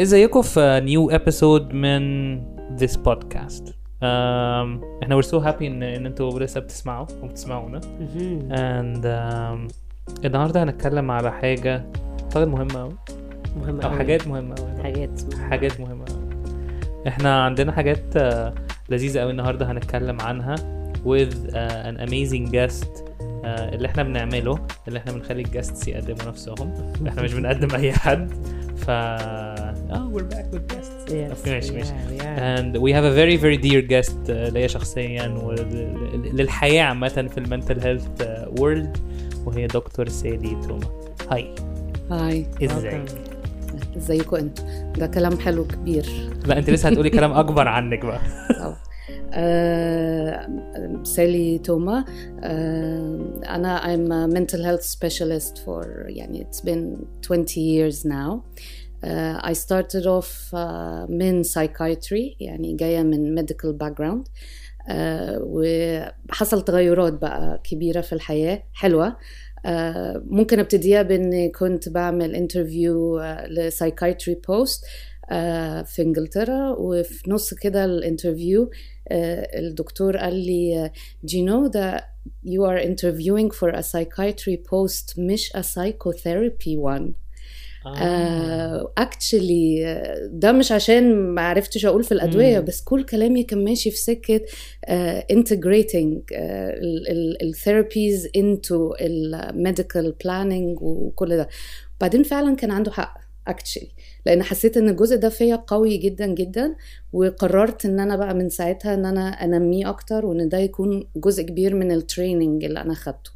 ازيكم في new episode من this podcast. Um, إحنا we're so happy ان ان أنتوا لسه بتسمعوا وبتسمعونا. and um, النهارده هنتكلم على حاجة اعتقد مهمة قوي مهم أو. حاجات مهمة قوي حاجات حاجات مهمة قوي إحنا عندنا حاجات آه، لذيذة قوي النهارده هنتكلم عنها with uh, an amazing guest آه، اللي إحنا بنعمله اللي إحنا بنخلي ال guests يقدموا نفسهم. إحنا مش بنقدم أي حد. ف آه we're back with guests. Yes, ماشي we ماشي are, we are. and we have a very very dear guest آه، ليا شخصيا وللحياه عامه في المنتل هيلث وورلد وهي دكتور سالي توما هاي. هاي. ازيك إزيكم أنتوا ده كلام حلو كبير. لا أنت لسه هتقولي كلام أكبر عنك بقى. طبعا آه سالي توما آه أنا I'm a mental health specialist for يعني it's been 20 years now. uh, I started off uh, من psychiatry يعني جاية من medical background. Uh, وحصل تغيرات بقى كبيرة في الحياة حلوة. Uh, ممكن أبتديها بإني كنت بعمل interview uh, ل psychiatry post في إنجلترا. وفي نص كده ال interview الدكتور قال لي do you know that you are interviewing for a psychiatry post مش a psychotherapy one? actually ده مش عشان ما عرفتش أقول في الأدوية مم. بس كل كلامي كان ماشي في سكة integrating ال therapies into ال medical planning وكل ده بعدين فعلا كان عنده حق actually لأن حسيت إن الجزء ده فيا قوي جدا جدا وقررت إن أنا بقى من ساعتها إن أنا أنميه أكتر وإن ده يكون جزء كبير من ال training اللي أنا خدته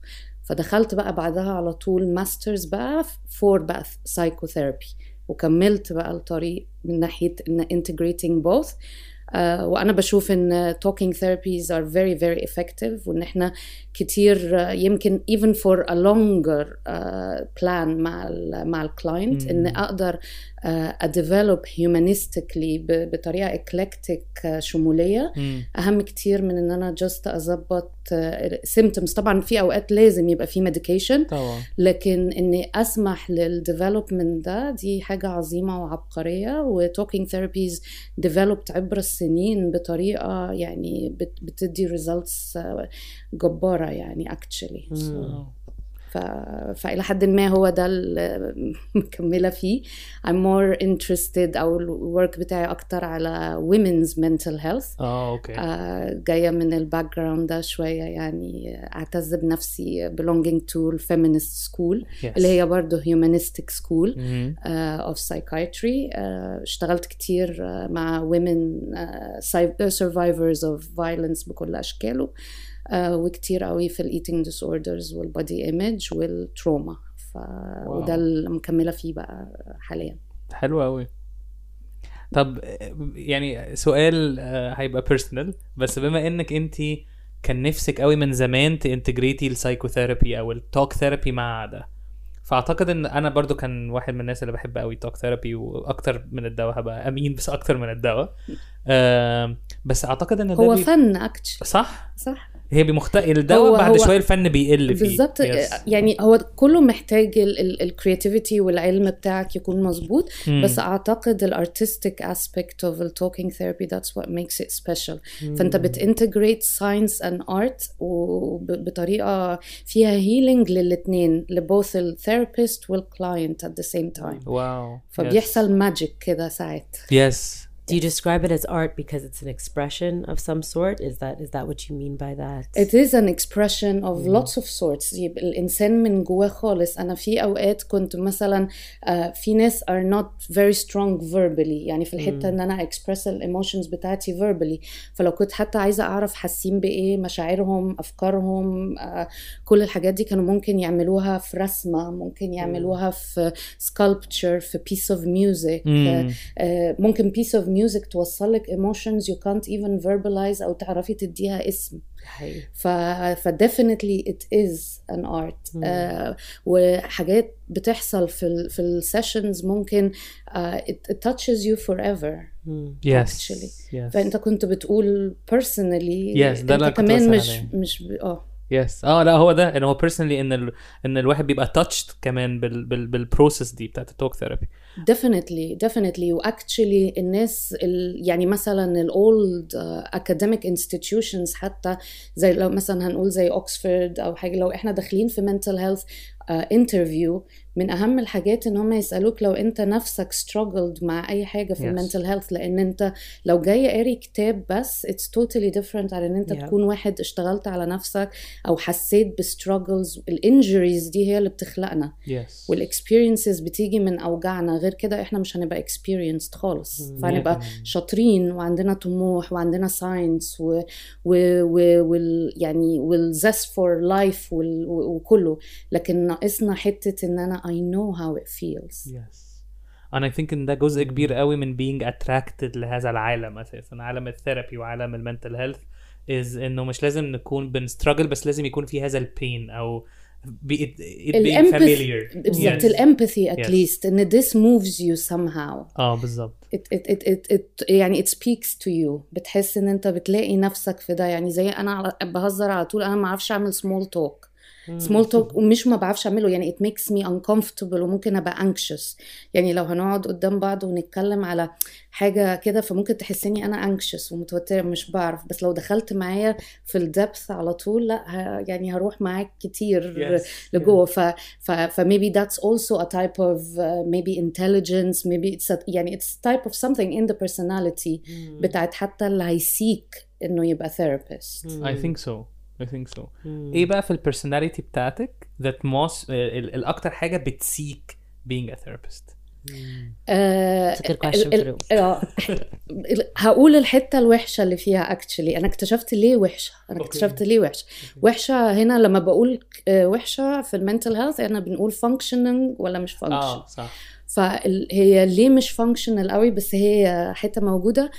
فدخلت بقى بعدها على طول masters بقى for بقى psychotherapy وكملت بقى الطريق من ناحية إن integrating both uh, وأنا بشوف إن talking therapies are very very effective وإن إحنا كتير uh, يمكن even for a longer uh, plan مع ال مع ال client إن. أقدر أ develop humanistically ب- بطريقة eclectic uh, شمولية. أهم كتير من إن أنا just أظبط symptoms طبعا في أوقات لازم يبقى في medication طبعا. لكن إني أسمح لل development ده دي حاجة عظيمة وعبقرية. و talking therapies developed عبر السنين بطريقة يعني بت- بتدي results جبارة يعني actually. ف... فإلى حد ما هو ده اللي مكملة فيه I'm more interested أو ال work بتاعي أكتر على women's mental health آه okay آه، جاية من ال background ده شوية يعني أعتز بنفسي belonging to feminist school Yes. اللي هي برضه humanistic school مم. uh, of psychiatry uh, اشتغلت كتير uh, مع women uh, survivors of violence بكل أشكاله uh, وكتير قوي في ال eating disorders والbody image وال trauma ف... wow. وده اللي مكملة فيه بقى حاليا. حلو قوي. طب يعني سؤال آه، هيبقى personal بس بما إنك أنت كان نفسك قوي من زمان ت integrate ي ال psychotherapy أو ال talk therapy مع ده فأعتقد إن أنا برضو كان واحد من الناس اللي بحب قوي ال talk therapy وأكتر من الدواء هبقى أمين بس أكتر من الدواء. آم، بس أعتقد إن هو بي- فن actually صح؟ صح. هي بمختلف الدواء بعد شوية الفن بيقل فيه. بالظبط. يعني هو كله محتاج ال creativity والعلم بتاعك يكون مظبوط. بس أعتقد ال artistic aspect of ال talking therapy that's what makes it special فأنت بتintegrate science and art وبطريقه فيها healing للاثنين ل both ال therapist وال client at the same time. wow فبيحصل magic كده ساعات. يس Do you describe it as art because it's an expression of some sort? Is that is that what you mean by that? It is an expression of lots of sorts يبقى الإنسان من جواه خالص أنا في أوقات كنت مثلا آه، في ناس are not very strong verbally يعني في الحتة إن أنا express الإيموشنز بتاعتي verbally فلو كنت حتى عايزة أعرف حاسين بإيه مشاعرهم أفكارهم آه، كل الحاجات دي كانوا ممكن يعملوها في رسمة ممكن يعملوها في sculpture في piece of music مم. آه، ممكن piece of music توصل لك emotions you can't even verbalize أو تعرفي تديها اسم حقيقي. ف ف definitely it is an art آه وحاجات بتحصل في ال في ال sessions ممكن آه it, it touches you forever Hmm. يس Actually. Yes فأنت كنت بتقول personally Yes، ده اللي أنت كنت كمان بسأل مش عليه. مش ب- آه Yes آه لا هو ده. ان هو personally إن ال... إن الواحد بيبقى touched كمان بال... بال... بال process دي بتاعت ال talk therapy definitely definitely. و actually الناس ال يعني مثلا ال old academic institutions حتى زي لو مثلا هنقول زي اوكسفورد أو حاجة لو إحنا داخلين في mental health interview من أهم الحاجات إن هم يسألوك لو أنت نفسك struggled مع أي حاجة في Yes. ال mental health لأن أنت لو جاي قاري كتاب بس it's totally different على إن أنت Yeah. تكون واحد اشتغلت على نفسك أو حسيت ب struggles ال injuries دي هي اللي بتخلقنا. Yes وال experiences بتيجي من أوجاعنا. غير كده إحنا مش هنبقى experienced خالص. مم. فهنبقى شاطرين وعندنا طموح وعندنا science و, و, و وال يعني وال zest for life وكله. لكن ناقصنا حتة إن أنا I know how it feels. يس أنا ثينك إن ده جزء كبير قوي من being attracted لهذا العالم أساسا. عالم ال therapy وعالم ال mental health از إنه مش لازم نكون بنستراجل بس لازم يكون في هذا البين أو be it, it being الامباث familiar. بالظبط Yes. الإمباثي at Yes. least إن this moves you somehow. آه بالظبط it, it, it, it, it يعني it speaks to you. بتحس إن أنت بتلاقي نفسك في ده. يعني زي أنا بهزر على طول أنا ما أعرفش أعمل small talk. Small talk ومش ما بعرفش أعمله. يعني it makes me uncomfortable وممكن أبقى anxious. يعني لو هنقعد قدام بعض ونتكلم على حاجة كده فممكن تحسيني أنا anxious ومتوترة مش بعرف. بس لو دخلت معايا في الدبث على طول لأ ه- يعني هروح معاك كتير Yes. لجوه. ف ف ف maybe that's also a type of uh, maybe intelligence. Maybe it's a, يعني it's type of something in the personality بتاعت حتى اللي هيسيك إنه يبقى therapist. I think so. I think so. إيه بقى في البرسوناليتي بتاعتك that most ال- الأكتر حاجة بتسيك being a therapist آه، آه، هقول الحتة الوحشة اللي فيها actually أنا اكتشفت ليه وحشة. أنا. اكتشفت ليه وحشة. وحشة هنا لما بقول آه، وحشة في ال mental health أنا بنقول functioning ولا مش functioning. آه صح فهي ليه مش functional قوي بس هي حتة موجودة.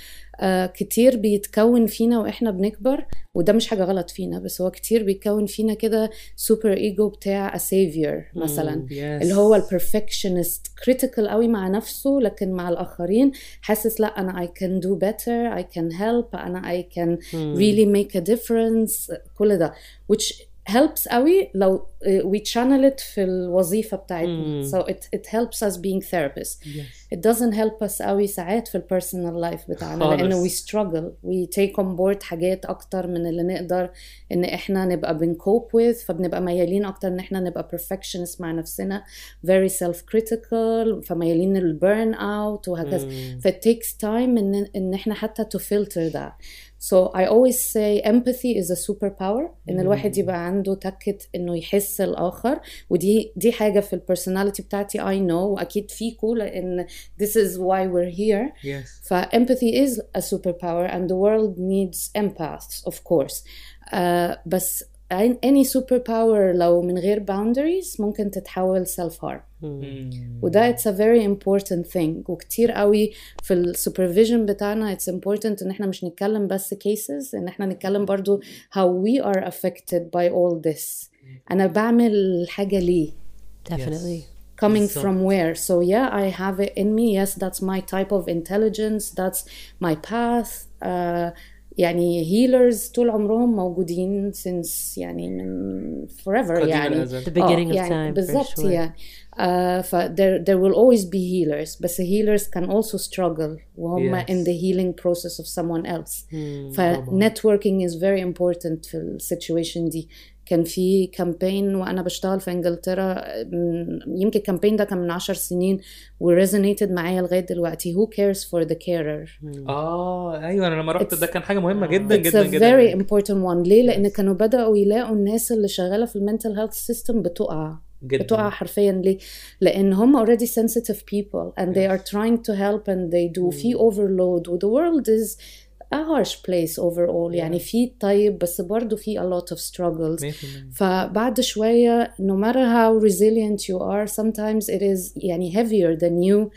كتير بيتكون فينا وإحنا بنكبر وده مش حاجة غلط فينا بس هو كتير بيتكون فينا كده super ego بتاع severe مثلا. Yes. اللي هو ال perfectionist critical قوي مع نفسه لكن مع الآخرين حاسس لا أنا I can do better I can help أنا I can really make a difference كل ده. which helps قوي لو uh, we channel it في الوظيفة بتاعتنا Mm. so it, it helps us being therapists Yes. it doesn't help us قوي ساعات في ال personal life بتاعنا خالص. لأنه we struggle we take on board حاجات أكتر من اللي نقدر ان إحنا نبقى بن cope with فبنبقى ميالين أكتر ان إحنا نبقى perfectionist مع نفسنا very self critical فميالين لل burn out وهكذا ف it takes time ان ان إحنا حتى to filter that so I always say empathy is a superpower ان الواحد يبقى عنده تكة انه يحس الاخر ودي دي حاجة في البرسوناليتي بتاعتي I know واكيد فيكو لان this is why we're here Yes. ف empathy is a superpower and the world needs empaths of course uh, بس any superpower لو من غير boundaries ممكن تتحول self harm وده it's a very important thing وكتير قوي في السوبرفيجن بتاعنا it's important ان احنا مش نتكلم بس cases ان احنا نتكلم برضو how we are affected by all this انا بعمل حاجة ليه Definitely. coming So- from where so yeah i have it in me yes that's my type of intelligence that's my path uh, يعني healers طول عمرهم موجودين since يعني من forever قديم يعني. The beginning آه، of يعني time, بالظبط sure. يعني uh, ف there, there will always be healers بس healers can also struggle وهم Yes. in the healing process of someone else. ف طبعاً. networking is very important في ال situation دي كان في campaign وأنا بشتغل في انجلترا يمكن ال campaign ده كان من عشر سنين و resonated معايا لغايه دلوقتي who cares for the carer? آه أيوه أنا لما رحت It's- ده كان حاجة مهمة جدا It's جدا a جدا. very important one. ليه؟ لأن كانوا بدأوا يلاقوا الناس اللي شغالة في ال mental health system بتقع. جدا بتقع حرفيا ليه؟ لأن هم already sensitive people and they are Yes. trying to help and they do في overload و the world is a harsh place overall يعني في طيب بس برضه في a lot of struggles 100%. فبعد شوية no matter how resilient you are sometimes it is يعني heavier than you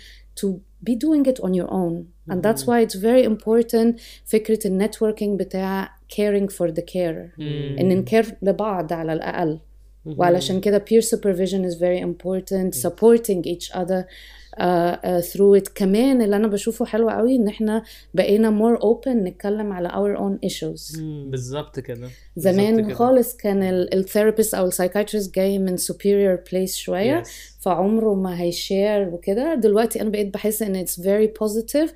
to be doing it on your own and that's why it's very important فكرة النتوركينج بتاع caring for the carer مم. ان نكير لبعض على الأقل وعلشان كده peer supervision is very important. supporting each other uh, uh, through it. كمان اللي أنا بشوفه حلو قوي إن إحنا بقينا more open نتكلم على our own issues. بالظبط كده. زمان كده. خالص كان ال therapist أو ال psychiatrist جاي من superior place شوية Yes. فعمره ما هيشير وكده. دلوقتي أنا بقيت بحس إن it's very positive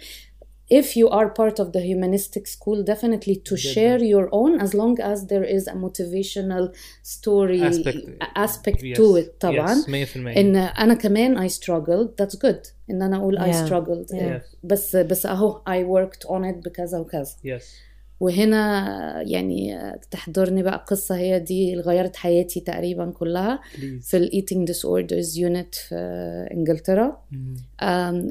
if you are part of the humanistic school definitely to جداً. share your own as long as there is a motivational story Aspect. aspect Yes. to it طبعا Yes, 100% ان انا كمان I struggled that's good ان انا اقول I Yeah. struggled Yes. بس بس اهو I worked on it بكذا وكذا Yes. وهنا يعني تحضرني بقى قصة هي دي اللي غيرت حياتي تقريبا كلها. Please. في الايتنج ديس اوردرز يونت في إنجلترا. Mm. آه،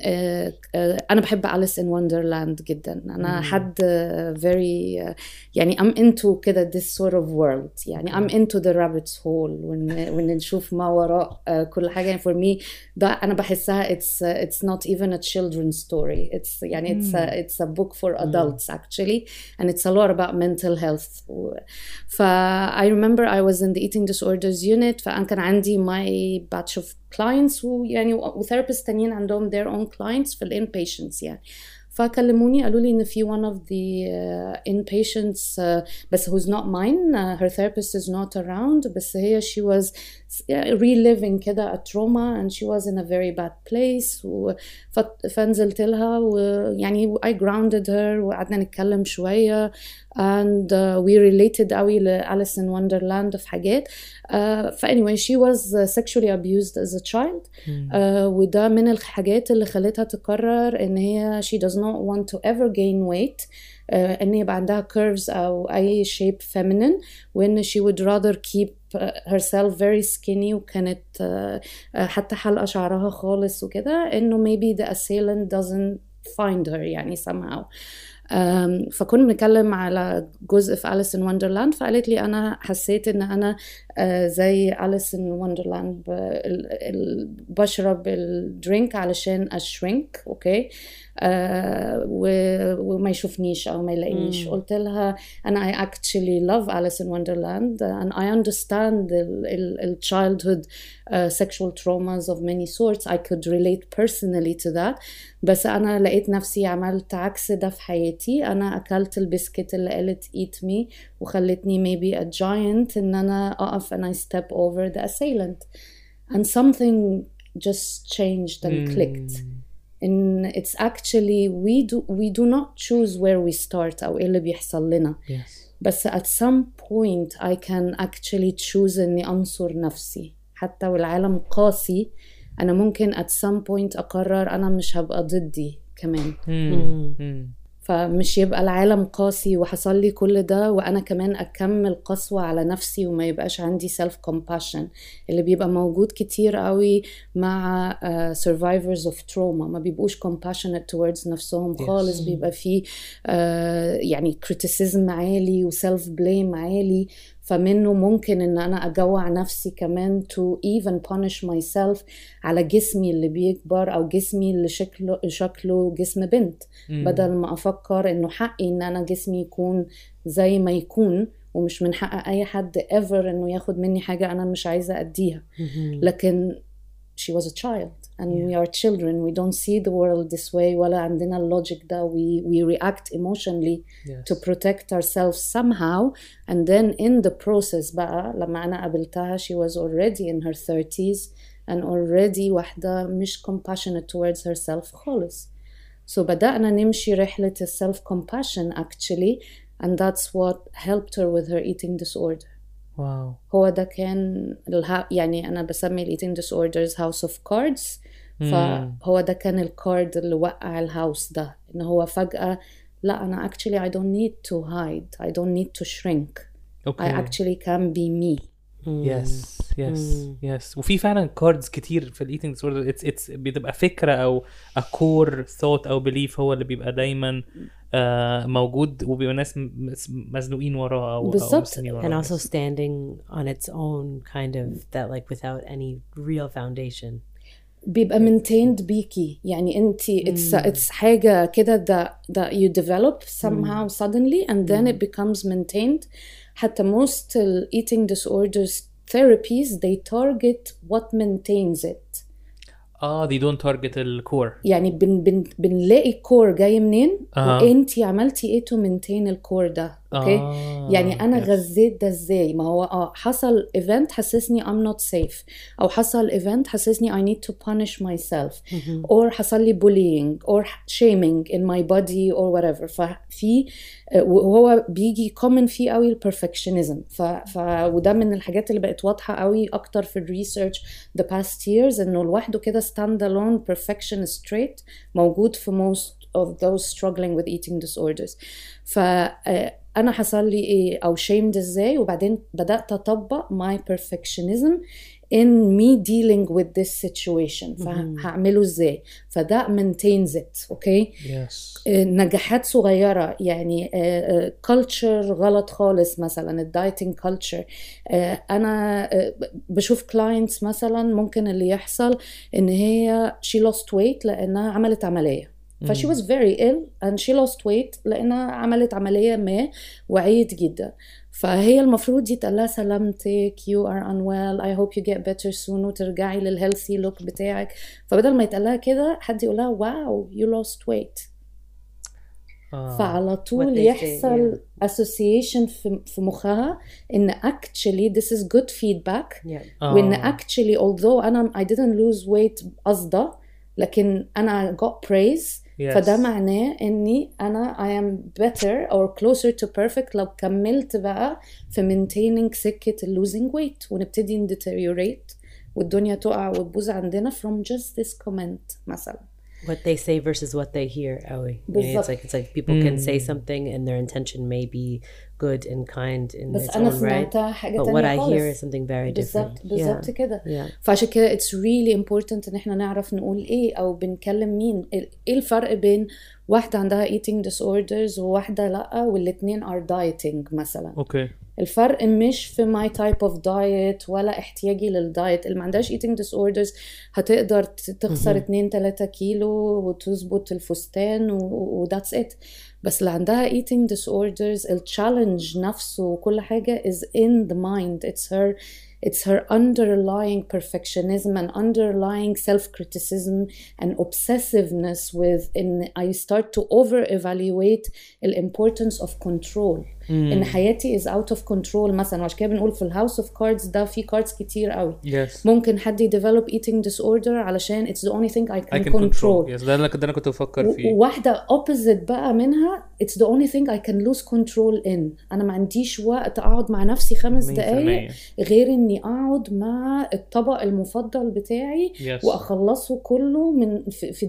آه، أنا بحب أليس ان وندرلاند جدا. أنا مم. حد فيري يعني I'm into كده this sort of world. يعني I'm into the rabbit's hole. وإن نشوف ما وراء آه، كل حاجة. يعني for me ده أنا بحسها it's uh, it's not even a children's story. It's يعني it's a book for adults actually. And it's a lot about mental health و- ف I remember I was in the eating disorders unit فأنا كان عندي my batch of clients ويعني وثيرابيست تانيين عندهم their own clients في ال inpatients يعني فكلموني قالوا لي ان في one of the uh, inpatients uh, بس who's not mine uh, her therapist is not around بس هي she was reliving كده a trauma and she was in a very bad place و ف- فنزلت لها ويعني I grounded her وقعدنا نتكلم شوية and uh, we related قوي لأليس in Wonderland في حاجات uh, ف anyway she was uh, sexually abused as a child Mm. آه، وده من الحاجات اللي خلتها تقرر ان هي she does not want to ever gain weight آه، ان يبقى عندها curves او اي shape feminine وان she would rather keep uh, herself very skinny وكانت آه، آه، حتى حلقة شعرها خالص وكده انه maybe the assailant doesn't find her يعني somehow أم، فكنا بنتكلم على جزء في أليس إن وندرلاند فقالت لي أنا حسيت إن أنا آه، زي Alice in Wonderland بشرب ال drink علشان أ shrink okay آه، و- وما يشوفنيش أو ما يلاقينيش مم. قلت لها أنا I actually love Alice in Wonderland and I understand the, the, the childhood uh, sexual traumas of many sorts I could relate personally to that بس أنا لقيت نفسي عملت عكس ده في حياتي أنا أكلت البسكت اللي قالت eat me وخلتني maybe a giant إن أنا أقف and I step over the assailant and something just changed and clicked And it's actually we do we do not choose where we start أو إيه اللي بيحصل لنا Yes. بس at some point I can actually choose إني أنصر نفسي حتى والعالم قاسي أنا ممكن at some point أقرر أنا مش هبقى ضدي كمان Mm. Mm. فمش يبقى العالم قاسي وحصل لي كل ده وأنا كمان أكمل قسوة على نفسي وما يبقاش عندي self compassion اللي بيبقى موجود كتير قوي مع uh, survivors of trauma. ما بيبقوش compassionate towards نفسهم Yes. خالص. بيبقى فيه uh, يعني criticism عالي و self blame عالي. فمنه ممكن إن أنا أجوع نفسي كمان to even punish myself على جسمي اللي بيكبر أو جسمي اللي شكله شكله جسم بنت. Mm. بدل ما أفكر إنه حقي إن أنا جسمي يكون زي ما يكون ومش من حق أي حد ever إنه ياخد مني حاجة أنا مش عايزة أديها. لكن she was a child and we are children we don't see the world this way ولا عندنا اللوجيك ده we, we react emotionally Yes. to protect ourselves somehow and then in the process بقى لما أنا قابلتها she was already in her 30s and already واحدة مش compassionate towards herself خالص so بدأنا نمشي رحلة self compassion actually and that's what helped her with her eating disorder Wow. هو ده كان الها يعني أنا بسمي ال eating disorders house of cards. فهو ده كان الكارد اللي وقع الهاوس ده. إن هو فجأة لا أنا actually I don't need to hide. I don't need to shrink. Okay. I actually can be me. يس يس يس وفي فعلا cards كتير في ال eating disorder it's it's بتبقى فكرة أو a core thought أو belief هو اللي بيبقى دايما موجود وبيبقى ناس م- مس- مزنوقين وراه او بالظبط. او مستنيين وراه and also standing on its own kind of that like without any real foundation بيبقى maintained بيكي يعني انت it's it's حاجة كده that that you develop somehow suddenly and then it becomes maintained حتى most ال eating disorders therapies they target what maintains it آه they don't target ال core يعني بن بن بنلاقي ال core جاي منين؟ أها. وانتي عملتي إيه to maintain ال core ده؟ okay؟ آه، يعني أنا yes. غذيت ده إزاي؟ ما هو آه حصل event حسسني I'm not safe. أو حصل event حسسني I need to punish myself. or حصل لي bullying or shaming in my body or whatever. ففي آه، وهو بيجي common فيه قوي البرفكشنزم ف, ف وده من الحاجات اللي بقت واضحة قوي أكتر في الريسيرش the past years إنه لوحده كده stand alone perfectionist trait موجود في most of those struggling with eating disorders. ف آه، أنا حصل لي إيه أو shamed إزاي وبعدين بدأت أطبق my perfectionism in me dealing with this situation. فهعمله إزاي؟ فده maintains it okay yes. آه، نجاحات صغيرة يعني culture غلط خالص مثلا ال dieting culture أنا آه، بشوف clients مثلا ممكن اللي يحصل إن هي she lost weight لأنها عملت عملية. ف she was very ill and she lost weight لأنها عملت عملية ما وعيت جدا فهي المفروض يتقال لها سلامتك you are unwell I hope you get better soon وترجعي للهيلثي لوك بتاعك فبدل ما يتقال لها كده حد يقول لها واو you lost weight آه. فعلى طول they say, يحصل association في في مخها ان actually this is good feedback Yeah. آه. وان actually although انا I didn't lose weight قصده لكن انا got praise Yes. فده معناه اني انا I am better or closer to perfect لو كملت بقى في maintaining سكة ال losing weight ونبتدي ن deteriorate والدنيا تقع وتبوظ عندنا from just this comment مثلا What they say versus what they hear, قوي. يعني it's بالظبط. like it's like people can say something and their intention may be good and kind in بس its انا own right. سمعتها حاجة But what تانية I خالص hear is something very بالظبط different. بالظبط Yeah. كده Yeah. فعشان كده it's really important ان احنا نعرف نقول ايه او بنكلم مين ايه الفرق بين واحدة عندها eating disorders وواحدة لا والاتنين are dieting مثلا اوكي الفرق مش في my type of diet ولا احتياجي للدايت اللي ما عندهاش eating disorders هتقدر ت- تخسر 2 3 كيلو وتظبط الفستان و that's it بس اللي عندها eating disorders التشالنج نفسه وكل حاجة is in the mind it's her it's her underlying perfectionism and underlying self-criticism and obsessiveness with in I start to over-evaluate the importance of control إن حياتي is out of control مثلا. وعشان كده بنقول في الهاوس اوف كاردز ده في كاردز كتير قوي. يس ممكن حد يديفلوب eating disorder علشان it's the only thing I can, I can control, control. yes ده اللي ده أنا كنت بفكر فيه. وواحدة opposite بقى منها it's the only thing I can lose control in. أنا ما عنديش وقت أقعد مع نفسي خمس 100%. دقايق غير إني أقعد مع الطبق المفضل بتاعي Yes. وأخلصه كله من في, في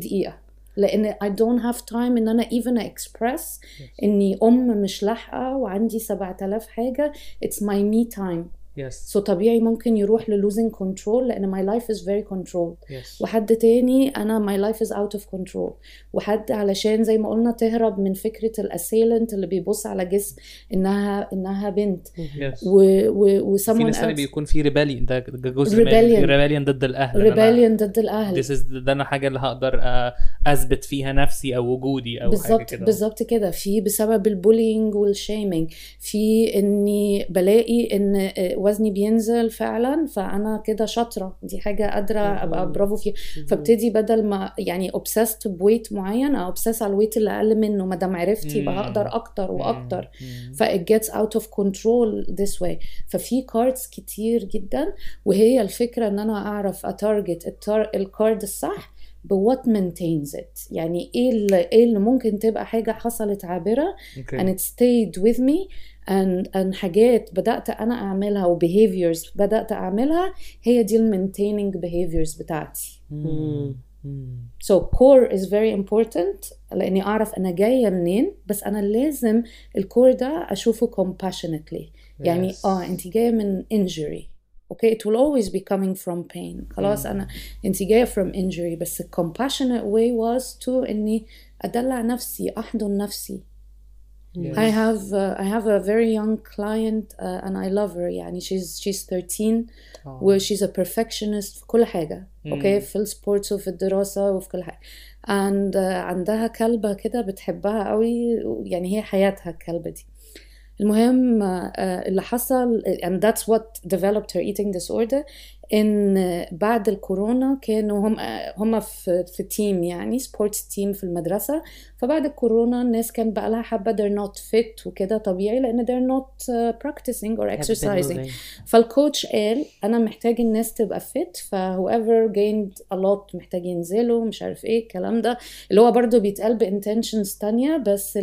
لأن I don't have time إن أنا even express إني أم مش لاحقة وعندي 7000 حاجة it's my me time yes so طبيعي ممكن يروح ل losing control لأن my life is very controlled. yes وحد تاني أنا my life is out of control. وحد علشان زي ما قلنا تهرب من فكرة ال assailant اللي بيبص على جسم إنها إنها بنت. yes و و و في ناس بيكون في rebellion ده جزء Rebellion. من rebellion ضد الأهل. rebellion ضد الأهل. This is ده أنا حاجة اللي هقدر آه، أثبت فيها نفسي أو وجودي أو حاجة بالظبط كده. بالظبط كده. في بسبب ال bullying وال shaming في إني بلاقي إن آه، وزني بينزل فعلا فأنا كده شاطرة. دي حاجة قادرة أبقى برافو فيها. فابتدي بدل ما يعني obsessed ب weight معين أو obsess على ال weight اللي أقل منه. ما دام عرفت يبقى مم. هقدر أكتر وأكتر. مم. ف it gets out of control this way. ففي cards كتير جدا. وهي الفكرة إن أنا أعرف أ target ال card الصح ب what maintains it. يعني إيه اللي, إيه اللي ممكن تبقى حاجة حصلت عابرة okay and it stayed with me. And, and حاجات بدأت أنا أعملها و behaviors بدأت أعملها هي دي ال maintaining behaviors بتاعتي. مم. So core is very important لأني أعرف أنا جاية منين بس أنا لازم الكور ده أشوفه compassionately. يعني Yes. آه انت جاية من injury. أوكي it will always be coming from pain. خلاص أنا انت جاية from injury بس ال compassionate way was to إني أدلع نفسي أحضن نفسي. Yes. I have uh, I have a very young client uh, and I love her يعني she's she's 13 آه. و she's a perfectionist في كل حاجة مم. اوكي في السبورتس وفي الدراسة وفي كل حاجة and uh, عندها كلبة كده بتحبها قوي يعني هي حياتها الكلبة دي المهم آه، اللي حصل and that's what developed her eating disorder إن بعد الكورونا كانوا هم هم في في team يعني sports team في المدرسة. فبعد الكورونا الناس كان بقى لها حبة they're not fit وكده طبيعي لأن they're not uh, practicing or exercising. فال coach قال أنا محتاج الناس تبقى fit ف whoever gained a lot محتاج ينزلوا مش عارف إيه الكلام ده. اللي هو برضو بيتقال ب intentions تانية بس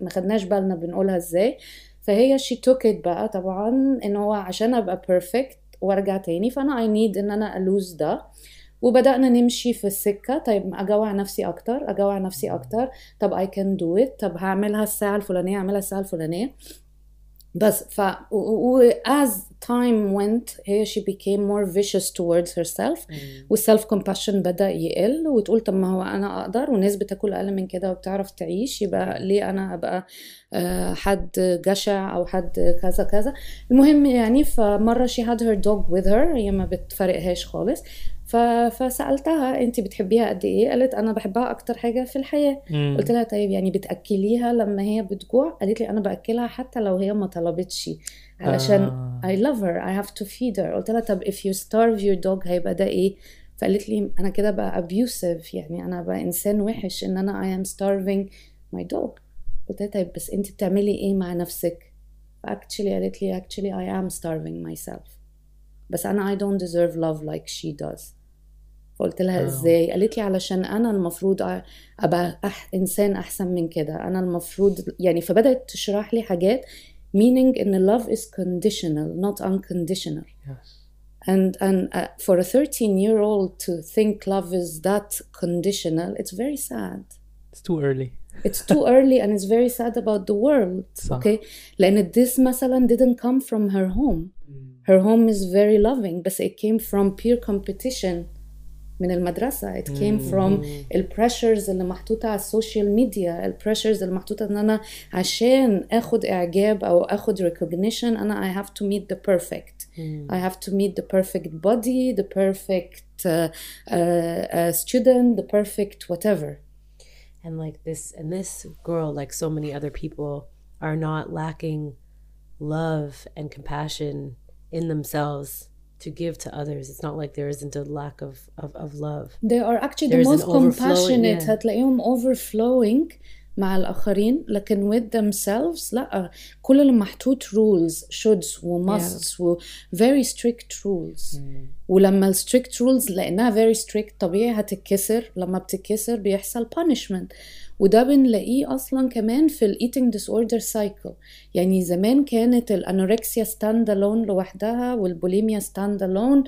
ما خدناش بالنا بنقولها إزاي. فهي she took it بقى طبعا إن هو عشان أبقى perfect وارجع تاني. فأنا I need إن أنا أ lose ده. وبدأنا نمشي في السكة طيب أجوع نفسي أكتر أجوع نفسي أكتر. طب I can do it. طب هعملها الساعة الفلانية اعملها الساعة الفلانية. بس ف و, as time went هي she became more vicious towards herself. والسلف كومباشن بدأ يقل وتقول طب ما هو أنا أقدر؟ والناس بتاكل أقل من كده وبتعرف تعيش يبقى ليه أنا أبقى آه، حد جشع أو حد كذا كذا؟ المهم يعني فمرة she had her dog with her هي ما بتفرقهاش خالص. ف... فسألتها انت بتحبيها قد إيه؟ قالت أنا بحبها أكتر حاجة في الحياة. مم. قلت لها طيب يعني بتأكليها لما هي بتجوع؟ قالت لي أنا بأكلها حتى لو هي ما طلبتش. علشان آه. I love her I have to feed her. قلت لها طب if you starve your dog هيبقى ده إيه؟ فقالت لي أنا كده بقى abusive يعني أنا بقى إنسان وحش إن أنا I am starving my dog. قلت لها طيب بس أنت بتعملي إيه مع نفسك؟ actually قالت لي actually I am starving myself. بس أنا I don't deserve love like she does. فقلت لها آه. إزاي؟ قالت لي علشان أنا المفروض أبقى أح إنسان أحسن من كده. أنا المفروض يعني فبدأت تشرح لي حاجات meaning ان love is conditional not unconditional Yes. and and uh, for a 13 year old to think love is that conditional it's very sad It's too early. it's too early and it's very sad about the world صح. okay لان this مثلا didn't come from her home her home is very loving بس it came from peer competition من المدرسة it came from البريشرز اللي محطوطة على السوشيال ميديا البريشرز اللي محطوطة ان انا عشان اخد اعجاب او اخد recognition انا I have to meet the perfect I have to meet the perfect body the perfect uh, uh, uh, student the perfect whatever and like this and this girl like so many other people are not lacking love and compassion in themselves to give to others it's not like there isn't a lack of of, of love they are actually There's the an most overflowing, compassionate yeah. هتلاقيهم overflowing مع الآخرين لكن with themselves لا كل اللي محطوط rules shoulds و musts و very strict rules ولما ال strict rules لأنها very strict طبيعي هتتكسر لما بتتكسر بيحصل punishment وده بنلاقيه أصلا كمان في ال eating disorder cycle. يعني زمان كانت stand alone لوحدها والبوليميا آه،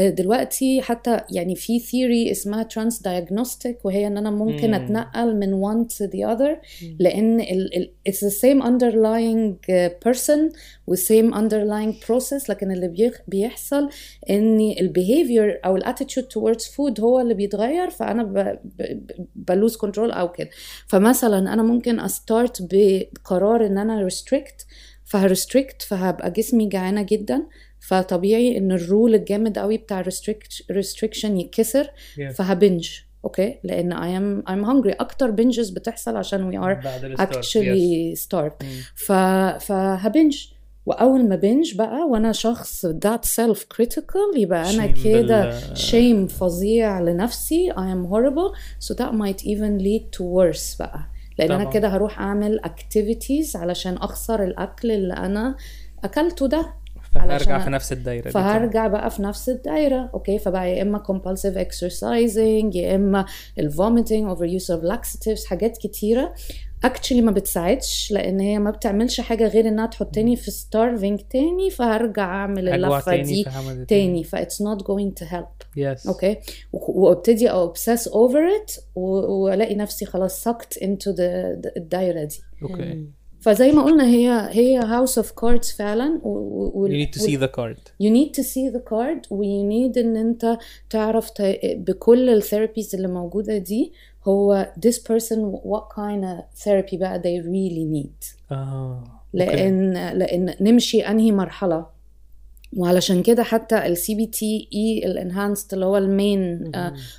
دلوقتي حتى يعني في theory اسمها trans diagnostic وهي إن أنا ممكن مم. أتنقل من one to the other لأن ال, ال, it's the same underlying uh, person و same underlying process لكن اللي بيحصل إن ال behavior أو ال attitude towards food هو اللي بيتغير فأنا ب, ب, ب lose control أو كده فمثلا أنا ممكن أ start بقرار إن أنا restrict فه restrict فهبقى جسمي جعانة جدا فطبيعي إن ال rule الجامد قوي بتاع restriction يتكسر Yes. فه binge okay لأن I am I'm hungry. أكتر binges بتحصل عشان Yes. starved. مم. ف فه binge وأول ما binge بقى وأنا شخص that self critical يبقى أنا كده shame فظيع لنفسي. I am horrible. So that might even lead to worse بقى. لأن أنا طبعاً. كده هروح أعمل activities علشان أخسر الأكل اللي أنا أكلته ده. فهرجع في نفس الدايرة دي فهرجع بقى في نفس الدايرة. okay فبقى يا إما compulsive exercising يا إما ال vomiting over use of laxatives حاجات كتيرة actually ما بتساعدش لأن هي ما بتعملش حاجة غير إنها تحطني في starving تاني فهرجع أعمل تاني دي تاني. ف it's not going to help. yes okay؟ وأبتدي obsess over it وألاقي نفسي خلاص sucked into the, the الدايرة دي. okay. فزي ما قلنا هي هي house of cards فعلا و, و, you need to see the card. You need to see the card و you need إن أنت تعرف. بكل ال therapies اللي موجودة دي هو this person what kind of therapy بقى they really need. آه لأن لأن نمشي أنهي مرحلة. وعلشان كده حتى ال CBT-E ال enhanced اللي هو ال main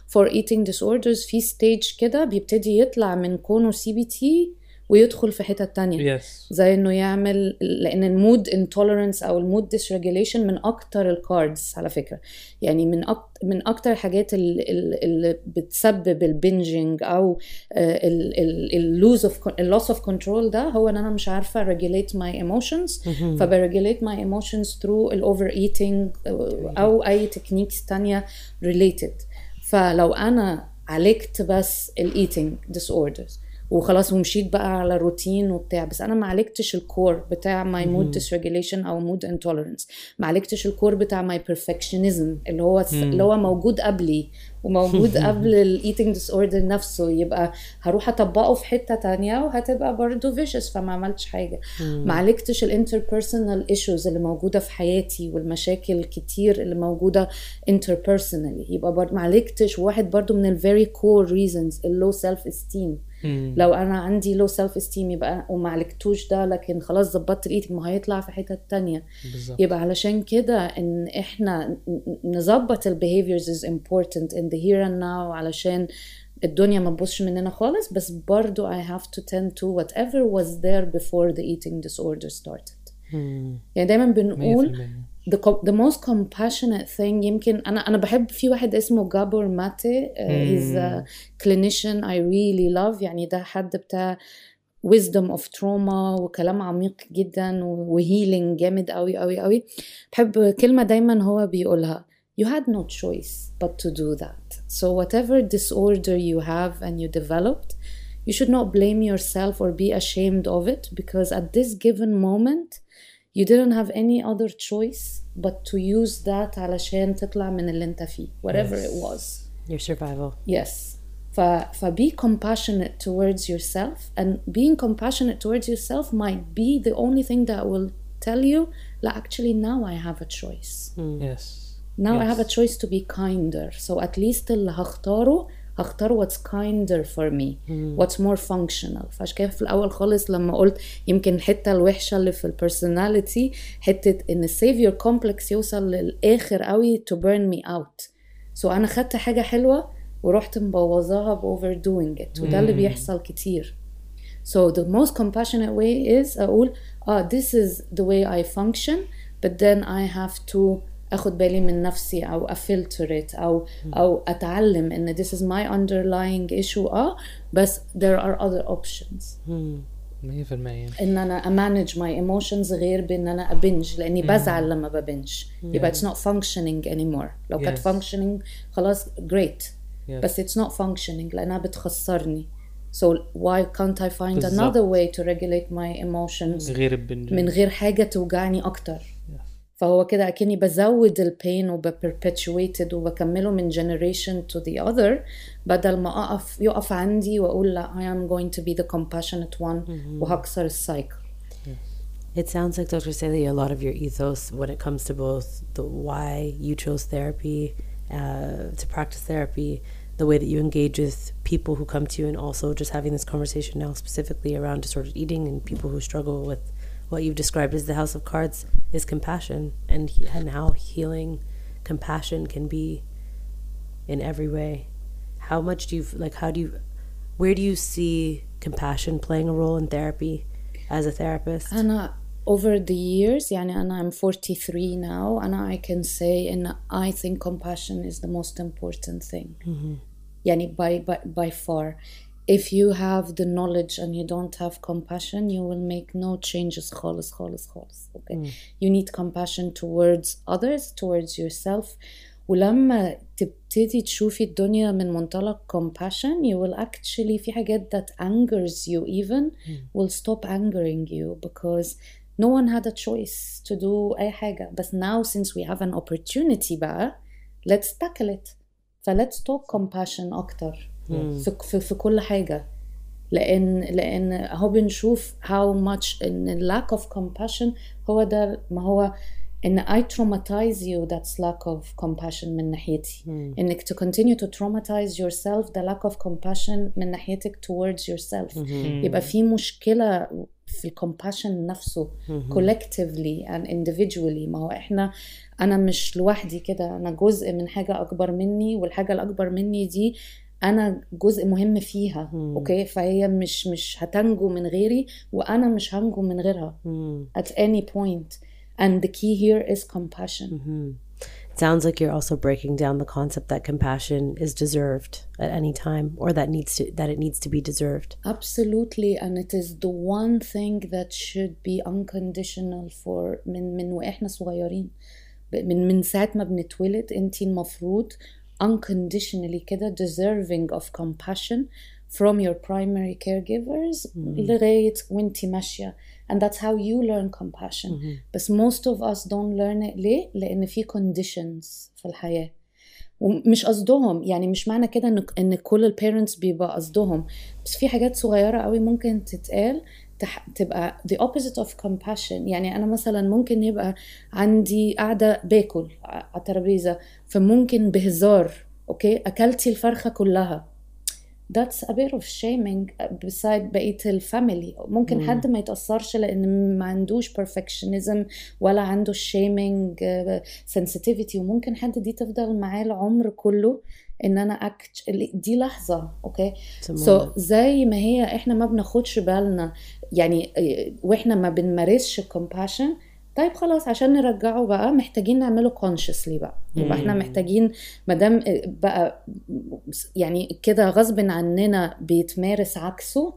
for eating disorders في stage كده بيبتدي يطلع من كونه CBT ويدخل في حتة تانية. yes زي إنه يعمل لأن ال mood intolerance أو ال mood dysregulation من أكتر ال cards على فكرة. يعني من أكتر من أكتر الحاجات اللي, اللي بتسبب ال binging أو ال loss of ال loss of control ده هو إن أنا مش عارفة regulate my emotions فب regulate my emotions through ال over eating أو أي techniques تانية related فلو أنا عالجت بس ال eating disorders وخلاص ومشيت بقى على روتين وبتاع. بس أنا ما عالجتش ال core بتاع my mood dysregulation أو mood intolerance ما عالجتش ال core بتاع my perfectionism اللي هو اللي هو موجود قبلي وموجود قبل ال eating disorder نفسه. يبقى هروح أطبقه في حتة تانية وهتبقى برضه vicious فما عملتش حاجة. ما عالجتش ال interpersonal issues اللي موجودة في حياتي والمشاكل الكتير اللي موجودة interpersonally يبقى ما عالجتش واحد برضه من ال very core reasons ال low self esteem لو أنا عندي low self esteem يبقى وما عالجتوش ده لكن خلاص ظبطت ال eating ما هيطلع في حتة تانية. بالظبط. يبقى علشان كده إن إحنا نظبط ال behaviors is important in the here and now علشان الدنيا ما تبصش مننا خالص. بس برضو I have to tend to whatever was there before the eating disorder started. يعني دايما بنقول 100% the, co- the most compassionate thing يمكن انا انا بحب في واحد اسمه جابور ماتي uh, he's a clinician I really love يعني ده حد بتاع wisdom of trauma وكلام عميق جدا وهيلينج جامد قوي قوي قوي بحب كلمة دايما هو بيقولها you had no choice but to do that so whatever disorder you have and you developed you should not blame yourself or be ashamed of it because at this given moment you didn't have any other choice but to use that علشان تطلع من اللي انت فيه whatever Yes. it was Your survival. yes ف, ف be compassionate towards yourself and being compassionate towards yourself might be the only thing that will tell you لا actually now I have a choice يس now I Yes. have a choice to be kinder so at least اللي هختاره هختار واتس كايندر فور مي واتس مور فانكشنال فعشان كده في الأول خالص لما قلت يمكن الحتة الوحشة اللي في ال personality حتة إن ال savior complex يوصل للآخر قوي to burn me out so أنا خدت حاجة حلوة ورحت مبوظاها ب over doing it وده اللي بيحصل كتير. so the most compassionate way is أقول آه this is the way I function function but then I have to اخد بالي من نفسي أو أ filter it أو أو أتعلم إن this is my underlying issue آه بس there are other options 100% إن أنا I manage my emotions غير بإن أنا أ binge لأني بزعل لما ب binge يبقى it's not functioning anymore لو كانت functioning خلاص great بس it's not functioning لأنها بتخسرني. So why can't I find بالزبط. another way to regulate my emotions غير ال binge. من غير حاجة توجعني أكتر؟ فهو كده أكني بزود البين وبperpetuate وبكمله من generation to the other بدل ما أقف يقف عندي وأقول لا I am going to be the compassionate one وهكسر السايكل It sounds like Dr. Celia, a lot of your ethos when it comes to both the why you chose therapy, uh, to practice therapy, the way that you engage with people who come to you, and also just having this conversation now specifically around disordered eating and people who struggle with what you've described as the house of cards is compassion and he, and how healing compassion can be in every way. How much do you like how do you where do you see compassion playing a role in therapy as a therapist? Anna, over the years yani, and i'm 43 now and i can say and i think compassion is the most important thing. Mm-hmm. yani, by, by, by far if you have the knowledge and you don't have compassion you will make no changes خالص خالص خالص okay you need compassion towards others towards yourself ولما تبتدي تشوفي الدنيا من منطلق compassion you will actually في حاجات that angers you even will stop angering you because no one had a choice to do أي حاجة بس now since we have an opportunity بقى let's tackle it ف let's talk compassion أكتر في, في, في كل حاجة لأن لأن أهو بنشوف how much إن lack of compassion هو ده ما هو إن I traumatize you that's lack of compassion من ناحيتي إنك to continue to traumatize yourself ده lack of compassion من ناحيتك towards yourself يبقى في مشكلة في ال compassion نفسه collectively and individually ما هو إحنا أنا مش لوحدي كده أنا جزء من حاجة اكبر مني والحاجة الاكبر مني دي انا جزء مهم فيها مم. اوكي فهي مش مش هتنجو من غيري وانا مش هنجو من غيرها Mm. at any point and the key here is compassion Mhm. It sounds like you're also breaking down the concept that compassion is deserved at any time, or that needs to that it needs to be deserved. Absolutely, and it is the one thing that should be unconditional for من من واحنا صغيرين ب- من من ساعة ما بنتولد انت المفروض unconditionally كده deserving of compassion from your primary caregivers لغاية وانت ماشية and that's how you learn compassion بس most of us don't learn it ليه؟ لأن في conditions في الحياة ومش قصدهم يعني مش معنى كده ان ان كل البيرنتس بيبقى قصدهم بس في حاجات صغيره قوي ممكن تتقال تح... تبقى the opposite of compassion. يعني أنا مثلا ممكن يبقى عندي قاعدة باكل على الترابيزة فممكن بهزار okay؟ اكلتي الفرخة كلها. That's a bit of shaming beside بقية ال family ممكن مم. حد ما يتأثرش لأن ما عندوش perfectionism ولا عنده shaming uh, sensitivity. وممكن حد دي تفضل معاه العمر كله إن أنا أكت... دي لحظة okay؟ so so, زي ما هي إحنا ما بناخدش بالنا يعني إيه، وإحنا ما بنمارسش compassion طيب خلاص عشان نرجعه بقى محتاجين نعمله consciously بقى يبقى إحنا. محتاجين ما دام بقى يعني كده غصب عننا بيتمارس عكسه.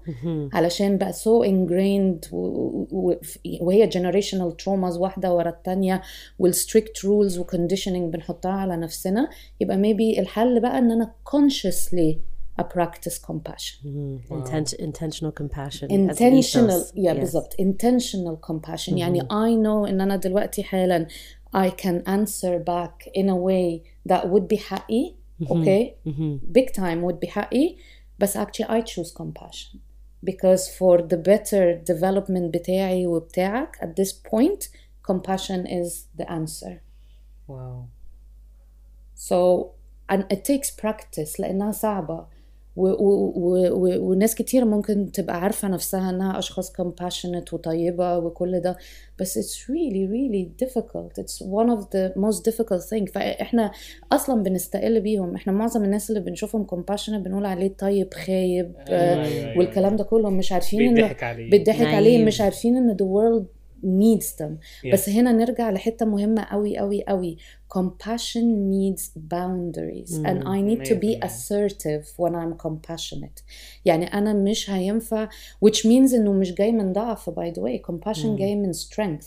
علشان بقى so ingrained و- و- وهي generational traumas واحدة ورا التانية والstrict rules و conditioning بنحطها على نفسنا يبقى maybe الحل بقى إن أنا consciously I practice compassion Mhm. Inten- intentional compassion. as an intentional ethos. yeah Yes. بالظبط intentional compassion يعني I know ان انا دلوقتي حالا I can answer back in a way that would be حقي okay Mhm. big time would be حقي بس actually I choose compassion because for the better development بتاعي وبتاعك at this point compassion is the answer واو so and it takes practice لأنها صعبة و, و, و, و, وناس كتير ممكن تبقى عارفة نفسها إنها أشخاص compassionate وطيبة وكل ده بس it's really really difficult. It's one of the most difficult thing. فإحنا أصلا بنستقل بيهم. إحنا معظم الناس اللي بنشوفهم compassionate بنقول عليه طيب خايب أيوة، أيوة، أيوة. والكلام ده كله مش عارفين إنه بيضحك عليه. بيضحك عليه. مش عارفين إن the world needs them Yes. بس هنا نرجع لحتة مهمة قوي قوي قوي compassion needs boundaries and I need to be Amazing. assertive when I'm compassionate يعني أنا مش هينفع which means إنه مش جاي من ضعف by the way compassion جاي من strength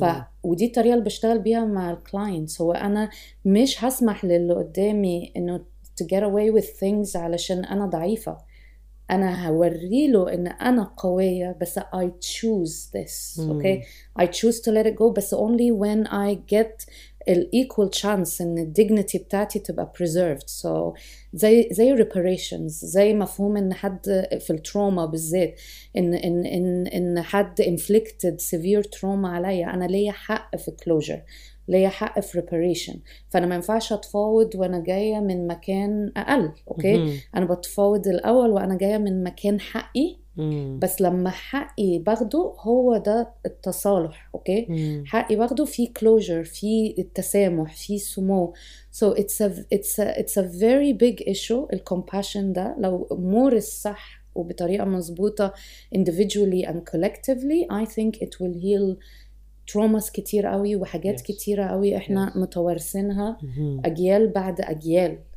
ف ودي الطريقة اللي بشتغل بيها مع الكلاينتس هو أنا مش هسمح للي قدامي إنه to get away with things علشان أنا ضعيفة أنا هوري له إن أنا قوية بس I choose this مم. okay I choose to let it go بس only when I get ال equal chance إن ال dignity بتاعتي تبقى preserved. So زي زي reparations زي مفهوم إن حد في ال trauma بالذات إن إن إن إن حد inflicted severe trauma عليا أنا ليا حق في closure ليا حق في reparation. فأنا ما ينفعش أتفاوض وأنا جاية من مكان أقل okay. أنا بتفاوض الأول وأنا جاية من مكان حقي مم. بس لما حقي باخده هو ده التصالح okay مم. حقي باخده في closure في التسامح في سمو so it's a it's a it's a very big issue ال compassion ده لو مورس صح وبطريقة مظبوطة individually and collectively I think it will heal traumas كتير قوي وحاجات Yes. كتيرة قوي إحنا Yes. متوارثينها مهم. أجيال بعد أجيال آه و-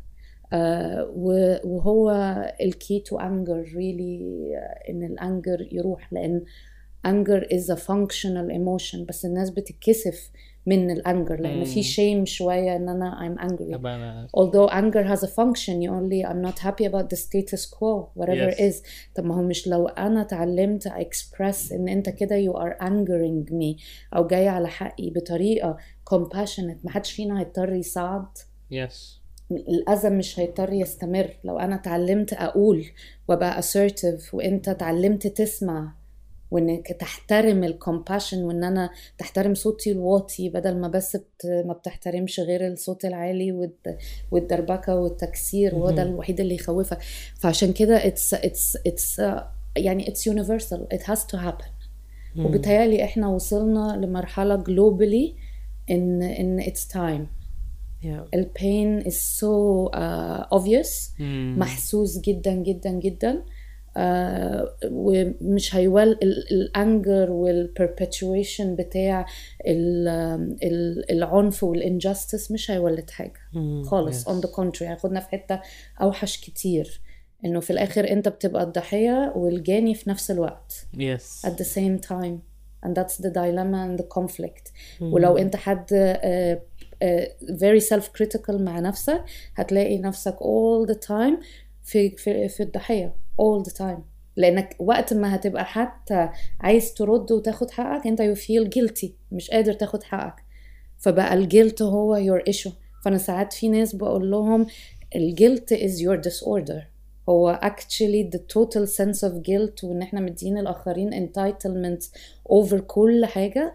وهو ال key to really آه، إن ال anger يروح لأن anger is a functional emotion بس الناس بتتكسف من الأنجر لأن في shame شوية إن أنا I'm angry أنا although anger has a function you only I'm not happy about the status quo whatever Yes. it is طب ما هو مش لو أنا اتعلمت express إن أنت كده you are angering me أو جاي على حقي بطريقة compassionate ما حدش فينا هيضطر يصعد يس الأذى مش هيضطر يستمر. لو أنا اتعلمت أقول وأبقى assertive وأنت اتعلمت تسمع وإنك تحترم الكومباشن وإن أنا تحترم صوتي الواطي بدل ما بس بت... ما بتحترمش غير الصوت العالي والد... والدربكة والتكسير وهو ده. الوحيد اللي يخوفك. فعشان كده it's it's it's uh, يعني it's universal. It has to happen. مم. وبالتالي إحنا وصلنا لمرحلة globally إن إن it's time. Yeah. البين is so uh, obvious. مم. محسوس جدا جدا جدا. آه ومش هيول ال anger وال perpetuation بتاع ال ال العنف وال injustice مش هيولد حاجة. خالص. Yes. on the contrary هياخدنا في حتة أوحش كتير. إنه في الآخر أنت بتبقى الضحية والجاني في نفس الوقت. yes at the same time. And that's the dilemma and the conflict. ولو أنت حد uh, uh, very self-critical مع نفسك. هتلاقي نفسك all the time في في في الضحية. all the time. لأنك وقت ما هتبقى حتى عايز ترد وتاخد حقك أنت you feel guilty. مش قادر تاخد حقك. فبقى الجلت هو your issue. فأنا ساعات في ناس بقول لهم الجلت is your disorder. هو actually the total sense of guilt وإن إحنا مدين الآخرين entitlement over كل حاجة.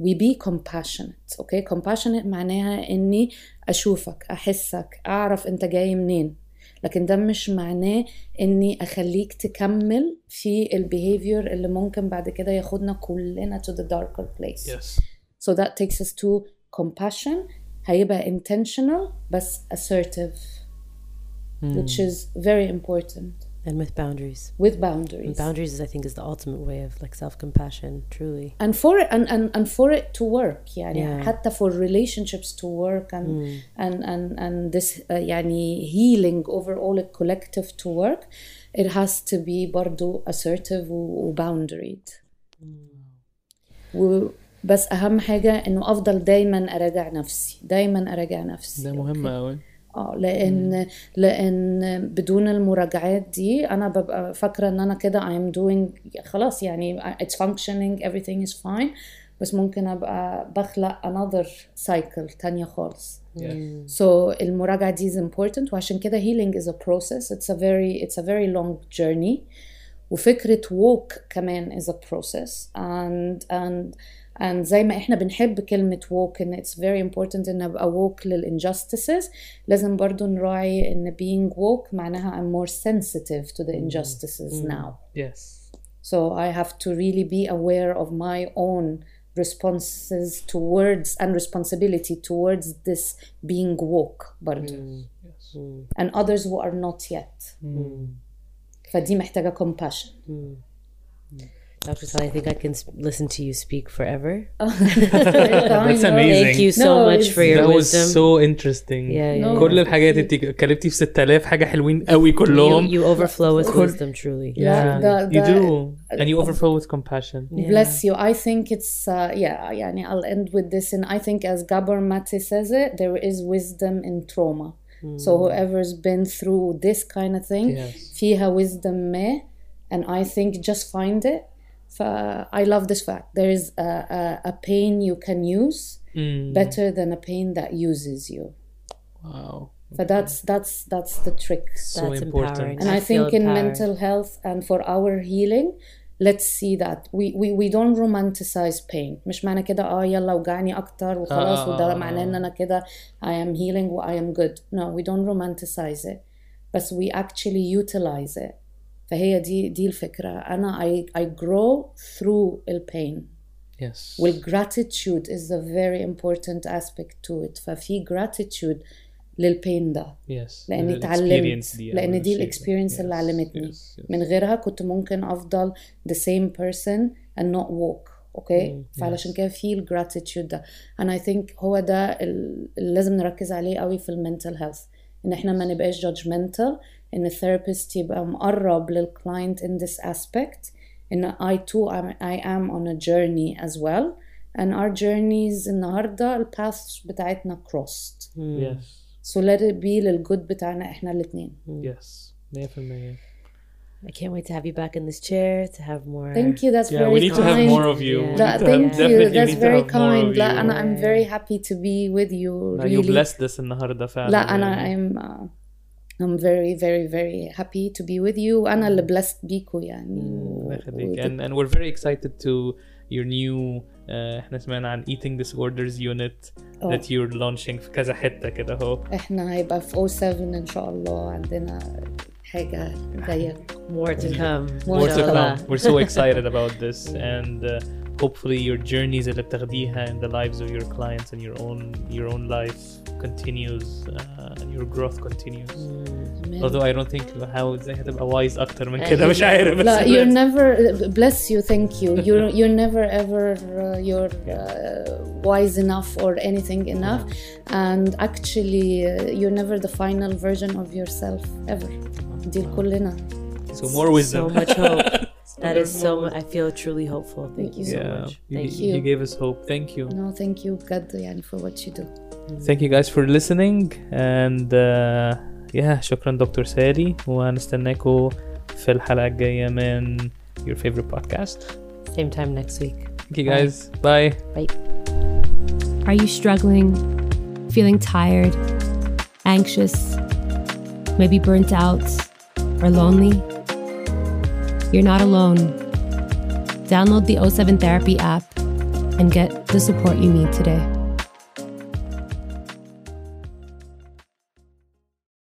We be compassionate أوكي okay? compassionate معناها اني اشوفك احسك اعرف انت جاي منين لكن ده مش معناه اني اخليك تكمل في البيهيفير اللي ممكن بعد كده ياخدنا كلنا to the darker place يس so that takes us to compassion هيبقى intentional بس assertive which is very important And with boundaries. with And boundaries boundaries, is, I think, is the ultimate way of like self compassion, truly. and for it and, and, and for it to work يعني Yeah. حتى for relationships to work and and and and this uh, يعني healing overall a collective to work it has to be برضو assertive و, و boundaried و بس اهم حاجه انه افضل دايما اراجع نفسي دايما اراجع نفسي ده مهم قوي آه لأن لأن بدون المراجعات دي أنا ببقى فاكره ان أنا كده I'm doing خلاص يعني it's functioning everything is fine بس ممكن ابقى بخلق another cycle تانية خالص so المراجعة دي is important وعشان كده healing is a process it's a very it's a very long journey وفكرة walk كمان is a process and and and زي ما إحنا بنحب كلمة walk ان it's very important ان ابقى walk للinjustices لازم برضو نراعي ان being walk معناها I'm more sensitive to the injustices now يس so I have to really be aware of my own responses towards and responsibility towards this being woke برضو and others who are not yet فدي محتاجة compassion Dr. Sally, I think I can s- listen to you speak forever. That's amazing. Thank you so No, much it's- for your That was wisdom. so interesting Yeah, yeah, No. كل الحاجات انت اتكلمتي في 6000 حاجة حلوين قوي you, كلهم you overflow with wisdom, truly. Yeah, the- you the- do and you overflow with compassion Bless you. I think it's uh, yeah. يعني I'll end with this, and I think as Gabor Mate says it, there is wisdom in trauma. So whoever's been through this kind of thing, Yes. فيها wisdom ما, and I think just find it. ف I love this fact. There is a, a, a pain you can use Mm. better than a pain that uses you. wow But that's that's that's the trick. so That's important empowering. And I, feel think in empowered. mental health and for our healing let's see that we we we don't romanticize pain مش معنى كده اه يلا وجعني اكتر وخلاص آه، وده آه، معناه ان انا كده I am healing و I am good no we don't romanticize it بس we actually utilize it فهي دي دي الفكرة. أنا I, I grow through الpain yes. والgratitude is a very important aspect to it. ففي gratitude للpain ده. Yes. لأني اتعلمت لأن دي. الاكسبيرينس اللي Yes, علمتني. Yes, yes. من غيرها كنت ممكن أفضل the same person and not walk. okay فعلشان كده في ال gratitude ده. And I think هو ده ال- اللي لازم نركز عليه قوي في ال mental health إن إحنا ما نبقاش judgmental ان الثيرابيست يبقى مقرب للكلاينت in this aspect ان I too am, I am on a journey as well and our journeys النهارده الباثs بتاعتنا crossed yes So let it be للجود بتاعنا احنا الاتنين. yes 100% I can't wait to have you back in this chair to have more. Thank you. That's yeah very we need to have kind. more of you Yeah. We لا need to have- thank you. definitely That's need to very have more kind. of لا you. أنا I'm very happy to be with you. No, you Really. blessed us النهارده فعلا لا أنا يعني. I'm uh, I'm very very very happy to be with you. وأنا اللي blessed بيكو يعني. الله و- يخليك و- and, and we're very excited to your new uh, احنا سمعنا عن eating disorders unit أه. that you're launching في كذا حتة كده اهو احنا هيبقى في 07 إن شاء الله عندنا حاجة جاية More to come. More to inshallah. come. We're so excited about this, and uh, hopefully your journeys اللي بتاخديها in the lives of your clients and your own your own life continues uh, and your growth continues. Although I don't think how ازاي هتبقى wise أكتر من كده مش عارف لا بس you're never bless you thank you you're you're never ever uh, you're uh, wise enough or anything enough and actually uh, you're never the final version of yourself ever دي لكلنا so more wisdom. So much hope. That There's is so. more mu- I feel truly hopeful. Thank you so yeah, much. you, Thank you you. gave us hope. Thank you. no thank you بجد يعني for what you do Thank you guys for listening and uh, yeah شكرا دكتور سالي وهنستناكم في الحلقة الجاية من your favorite podcast. Same time next week. Thank you guys. Bye. Bye. Are you struggling, feeling tired, anxious, maybe burnt out, or lonely? You're not alone. Download the O7 Therapy app and get the support you need today.